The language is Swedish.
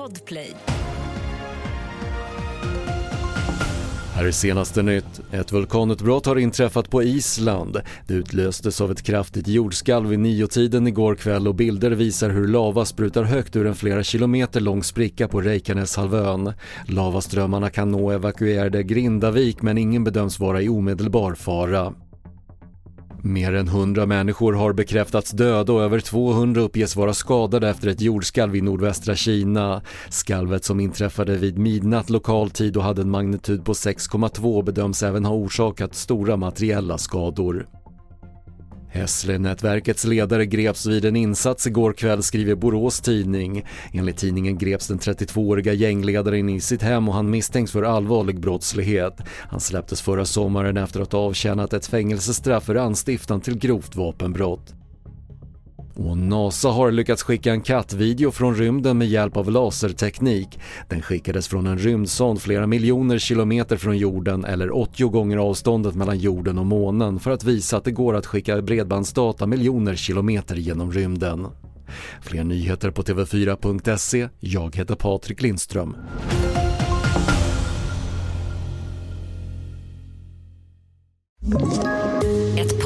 Podplay. Här är senaste nytt. Ett vulkanutbrott har inträffat på Island. Det utlöstes av ett kraftigt jordskalv vid niotiden igår kväll och bilder visar hur lava sprutar högt ur en flera kilometer lång spricka på Reykjaneshalvön. Lavaströmmarna kan nå evakuerade Grindavik men ingen bedöms vara i omedelbar fara. Mer än 100 människor har bekräftats döda och över 200 uppges vara skadade efter ett jordskalv i nordvästra Kina. Skalvet som inträffade vid midnatt lokal tid och hade en magnitud på 6,2 bedöms även ha orsakat stora materiella skador. Hässle-nätverkets ledare greps vid en insats igår kväll skriver Borås Tidning. Enligt tidningen greps den 32-åriga gängledaren i sitt hem och han misstänks för allvarlig brottslighet. Han släpptes förra sommaren efter att ha avtjänat ett fängelsestraff för anstiftan till grovt vapenbrott. Och NASA har lyckats skicka en kattvideo från rymden med hjälp av laserteknik. Den skickades från en rymdsond flera miljoner kilometer från jorden eller 80 gånger avståndet mellan jorden och månen för att visa att det går att skicka bredbandsdata miljoner kilometer genom rymden. Fler nyheter på TV4.se. Jag heter Patrik Lindström. Ett